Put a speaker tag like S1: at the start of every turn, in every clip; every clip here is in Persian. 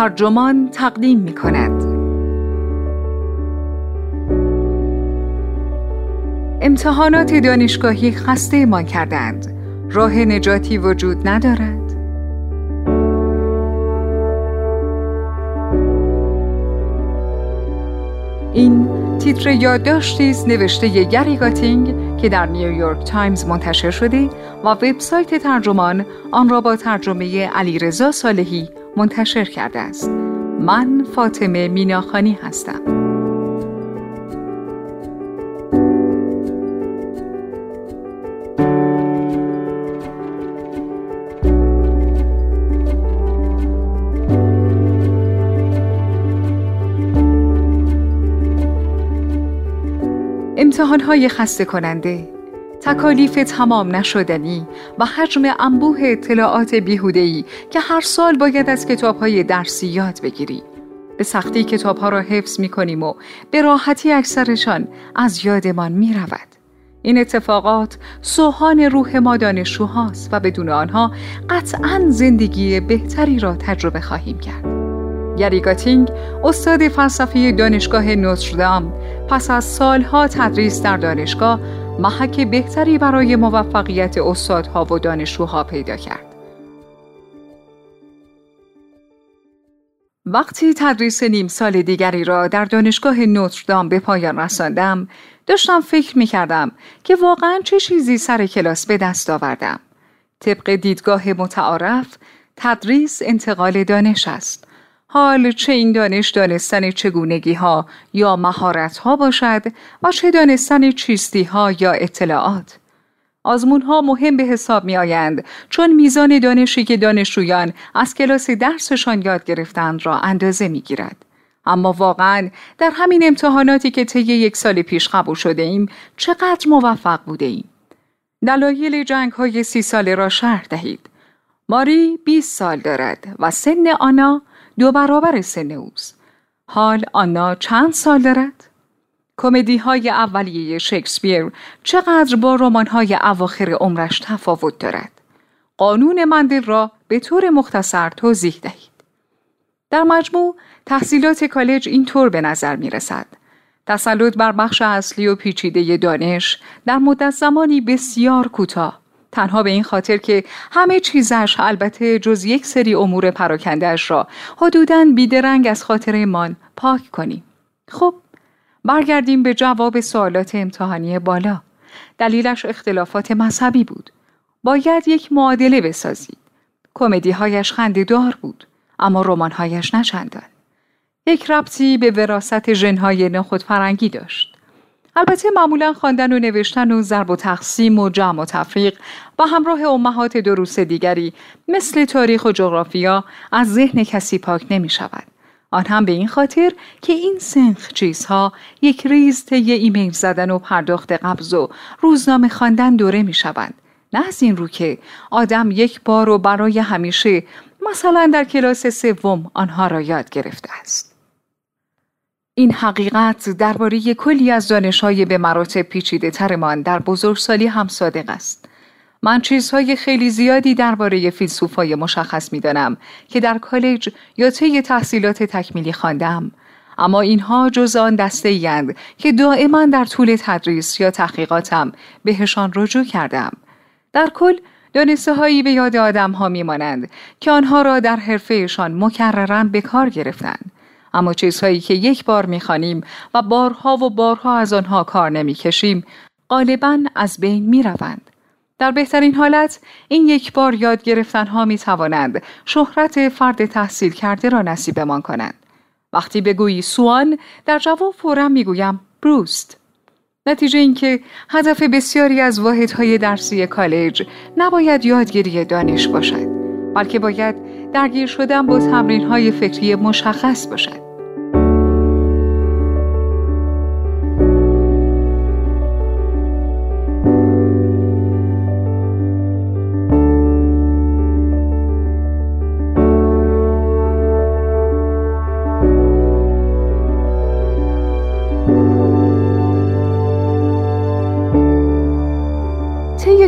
S1: ترجمان تقدیم می کند امتحانات دانشگاهی خسته مان کردند. راه نجاتی وجود ندارد. این تیتر یادداشتی است نوشته گری گاتینگ که در نیویورک تایمز منتشر شده و وبسایت ترجمان آن را با ترجمه علیرضا صالحی منتشر کرده است. من فاطمه میناخانی هستم. امتحانهای خسته کننده تکالیف تمام نشدنی و حجم انبوه اطلاعات بیهودهی که هر سال باید از کتابهای درسی یاد بگیری به سختی کتابها را حفظ می کنیم و به راحتی اکثرشان از یادمان می رود. این اتفاقات سوهان روح ما دانشجوهاست و بدون آنها قطعا زندگی بهتری را تجربه خواهیم کرد. گری گاتینگ استاد فلسفه دانشگاه نوتردام پس از سالها تدریس در دانشگاه محک بهتری برای موفقیت استادها و دانشجوها پیدا کرد. وقتی تدریس نیم سال دیگری را در دانشگاه نوتردام به پایان رساندم داشتم فکر می کردم که واقعا چه چیزی سر کلاس به دست آوردم. طبق دیدگاه متعارف تدریس انتقال دانش است. حال چه این دانش دانستن چگونگی ها یا مهارت ها باشد و چه دانستن چیستی ها یا اطلاعات آزمون ها مهم به حساب می آیند چون میزان دانشی که دانشجویان از کلاس درسشان یاد گرفتند را اندازه می گیرد. اما واقعا در همین امتحاناتی که طی یک سال پیش قبول شده ایم چقدر موفق بوده ایم؟ دلایل جنگ های سی ساله را شرح دهید. ماری 20 سال دارد و سن آنا دو برابر سن اوست. حال آنا چند سال دارد؟ کمدی های اولیه شکسپیر چقدر با رمان های اواخر عمرش تفاوت دارد؟ قانون مندل را به طور مختصر توضیح دهید. در مجموع تحصیلات کالج اینطور به نظر می رسد. تسلط بر بخش اصلی و پیچیده دانش در مدت زمانی بسیار کوتاه تنها به این خاطر که همه چیزش البته جز یک سری امور پراکندهش را حدوداً بیدرنگ از خاطرمان پاک کنیم. خب برگردیم به جواب سوالات امتحانی بالا. دلیلش اختلافات مذهبی بود. باید یک معادله بسازید. کمدی هایش خندهدار بود اما رمان هایش نچندان. یک ربطی به وراست نخود فرنگی داشت. البته معمولا خواندن و نوشتن و ضرب و تقسیم و جمع و تفریق و همراه امهات دروس دیگری مثل تاریخ و جغرافیا از ذهن کسی پاک نمی شود. آن هم به این خاطر که این سنخ چیزها یک ریز طی ایمیل زدن و پرداخت قبض و روزنامه خواندن دوره می شوند. نه از این رو که آدم یک بار و برای همیشه مثلا در کلاس سوم آنها را یاد گرفته است. این حقیقت درباره کلی از دانشهای به مراتب پیچیده ترمان در بزرگسالی هم صادق است. من چیزهای خیلی زیادی درباره فیلسوفای مشخص می‌دانم که در کالج یا طی تحصیلات تکمیلی خواندم اما اینها جز آن دسته ایند که دائما در طول تدریس یا تحقیقاتم بهشان رجوع کردم. در کل دانسته هایی به یاد آدم ها می مانند که آنها را در حرفهشان مکررن به کار گرفتند. اما چیزهایی که یک بار می‌خوانیم و بارها و بارها از آنها کار نمی‌کشیم غالبا از بین می‌روند در بهترین حالت این یک بار یاد گرفتن ها می توانند شهرت فرد تحصیل کرده را نصیبمان کنند. وقتی بگویی سوان در جواب فورا می‌گویم بروست. نتیجه اینکه هدف بسیاری از واحدهای درسی کالج نباید یادگیری دانش باشد بلکه باید درگیر شدن با تمرین های فکری مشخص باشد.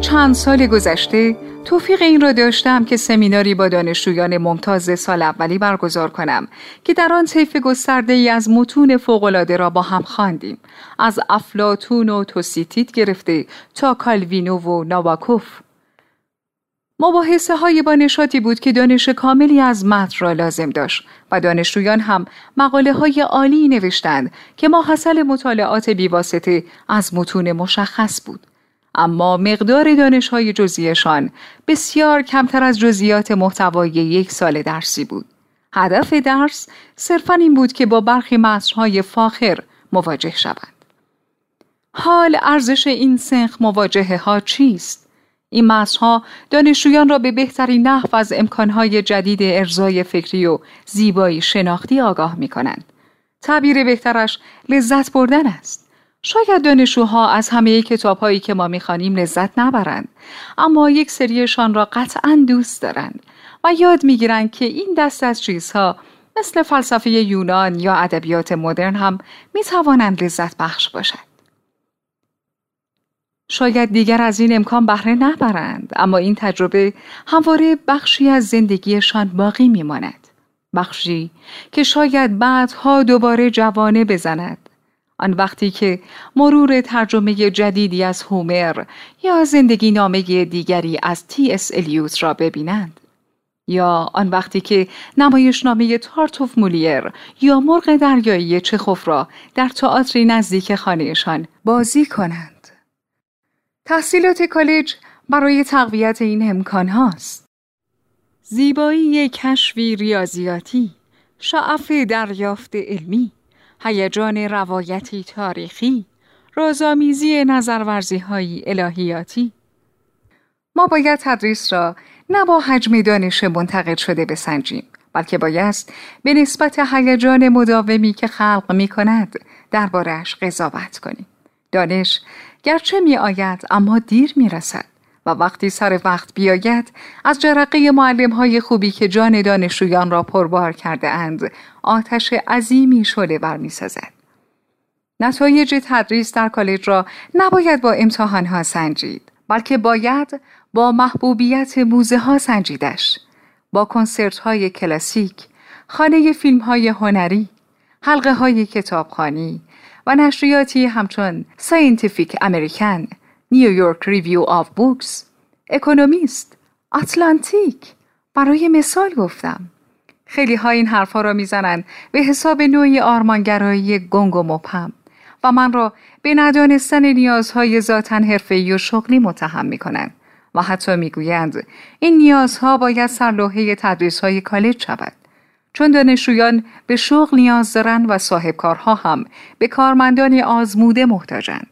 S1: چند سال گذشته توفیق این را داشتم که سمیناری با دانشجویان ممتاز سال اولی برگزار کنم که در آن طیف گسترده ای از متون فوقالعاده را با هم خواندیم از افلاتون و توسیتیت گرفته تا کالوینو و ناواکوف مباحثه های با نشاطی بود که دانش کاملی از متن را لازم داشت و دانشجویان هم مقاله های عالی نوشتند که ما حاصل مطالعات بیواسطه از متون مشخص بود. اما مقدار دانش های جزیشان بسیار کمتر از جزئیات محتوای یک سال درسی بود. هدف درس صرفا این بود که با برخی متنهای فاخر مواجه شوند. حال ارزش این سنخ مواجهه ها چیست؟ این متنها دانشجویان را به بهترین نحو از امکانهای جدید ارزای فکری و زیبایی شناختی آگاه می کنند. تعبیر بهترش لذت بردن است. شاید دانشجوها از همه کتاب هایی که ما می‌خوانیم لذت نبرند. اما یک سریشان را قطعا دوست دارند و یاد می‌گیرند که این دست از چیزها مثل فلسفه یونان یا ادبیات مدرن هم می‌توانند لذت بخش باشد. شاید دیگر از این امکان بهره نبرند اما این تجربه همواره بخشی از زندگیشان باقی میماند. بخشی که شاید بعدها دوباره جوانه بزند. آن وقتی که مرور ترجمه جدیدی از هومر یا زندگی نامه دیگری از تی اس الیوت را ببینند یا آن وقتی که نمایش نامه تارتوف مولیر یا مرغ دریایی چخوف را در تئاتری نزدیک خانهشان بازی کنند تحصیلات کالج برای تقویت این امکان هاست. زیبایی کشفی ریاضیاتی، شعف دریافت علمی، هیجان روایتی تاریخی، رازآمیزی نظرورزی های الهیاتی. ما باید تدریس را نه با حجم دانش منتقد شده بسنجیم بلکه بایست به نسبت هیجان مداومی که خلق می کند دربارهش قضاوت کنیم. دانش گرچه می آید اما دیر می رسد وقتی سر وقت بیاید از جرقه معلم های خوبی که جان دانشجویان را پربار کرده اند آتش عظیمی شعله بر می سازد. نتایج تدریس در کالج را نباید با امتحان ها سنجید بلکه باید با محبوبیت موزه ها سنجیدش با کنسرت های کلاسیک خانه فیلم های هنری حلقه های کتابخوانی و نشریاتی همچون Scientific American، New York Review of Books، اکونومیست، اتلانتیک برای مثال گفتم. خیلی ها این حرفها را می‌زنند به حساب نوعی آرمانگرایی گنگ و مبهم و من را به ندانستن نیازهای ذاتا حرفه‌ای و شغلی متهم می کنند و حتی می‌گویند این نیازها باید سرلوحه تدریس های کالج شود. چون دانشجویان به شغل نیاز دارند و صاحبکارها هم به کارمندان آزموده محتاجند.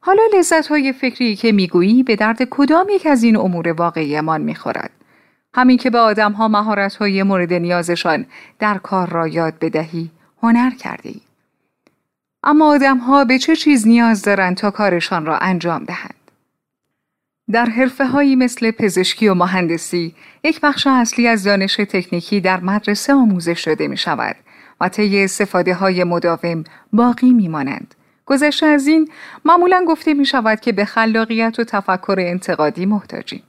S1: حالا لذت های فکری که می‌گویی به درد کدام یک از این امور واقعیمان می‌خورد؟ همین که به آدم ها مهارت های مورد نیازشان در کار را یاد بدهی هنر کرده اما آدم ها به چه چیز نیاز دارند تا کارشان را انجام دهند؟ در حرفه هایی مثل پزشکی و مهندسی یک بخش اصلی از دانش تکنیکی در مدرسه آموزش شده می شود و طی استفاده های مداوم باقی می مانند. گذشته از این معمولا گفته می شود که به خلاقیت و تفکر انتقادی محتاجیم.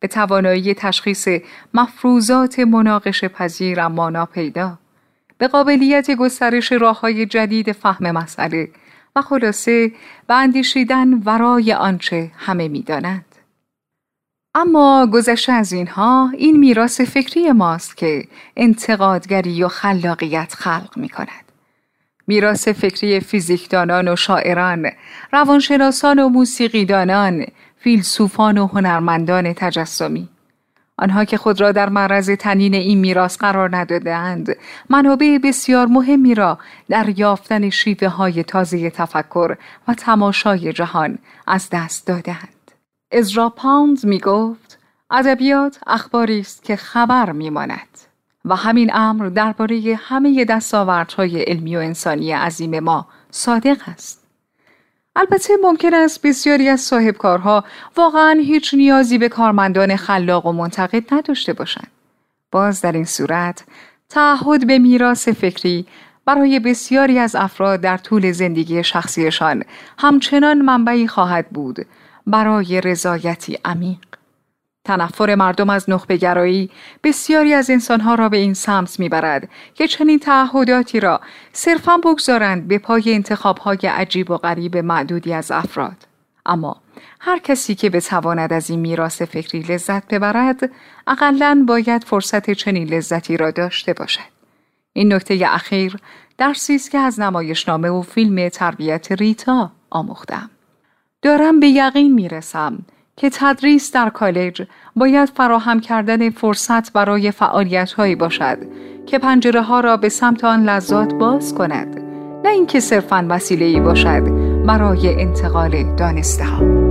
S1: به توانایی تشخیص مفروضات مناقش پذیر اما ناپیدا به قابلیت گسترش راه های جدید فهم مسئله و خلاصه به اندیشیدن ورای آنچه همه می‌دانند. اما گذشته از اینها این میراث فکری ماست که انتقادگری و خلاقیت خلق می کند. میراث فکری فیزیکدانان و شاعران، روانشناسان و موسیقیدانان، فیلسوفان و هنرمندان تجسمی. آنها که خود را در معرض تنین این میراث قرار ندادهاند منابع بسیار مهمی را در یافتن شیوه های تازه تفکر و تماشای جهان از دست دادهاند. ازرا پاوند می گفت ادبیات اخباری است که خبر می ماند و همین امر درباره همه دستاوردهای علمی و انسانی عظیم ما صادق است. البته ممکن است بسیاری از صاحبکارها واقعا هیچ نیازی به کارمندان خلاق و منتقد نداشته باشند. باز در این صورت تعهد به میراث فکری برای بسیاری از افراد در طول زندگی شخصیشان همچنان منبعی خواهد بود برای رضایتی عمیق تنفر مردم از نخبگرایی بسیاری از انسانها را به این سمت می‌برد که چنین تعهداتی را صرفا بگذارند به پای انتخابهای عجیب و غریب معدودی از افراد. اما هر کسی که بتواند از این میراث فکری لذت ببرد اقلا باید فرصت چنین لذتی را داشته باشد. این نکته اخیر درسی است که از نمایشنامه و فیلم تربیت ریتا آموختم. دارم به یقین می‌رسم که تدریس در کالج باید فراهم کردن فرصت برای فعالیت هایی باشد که پنجره ها را به سمت آن لذات باز کند نه اینکه صرفا وسیله ای باشد برای انتقال دانسته ها.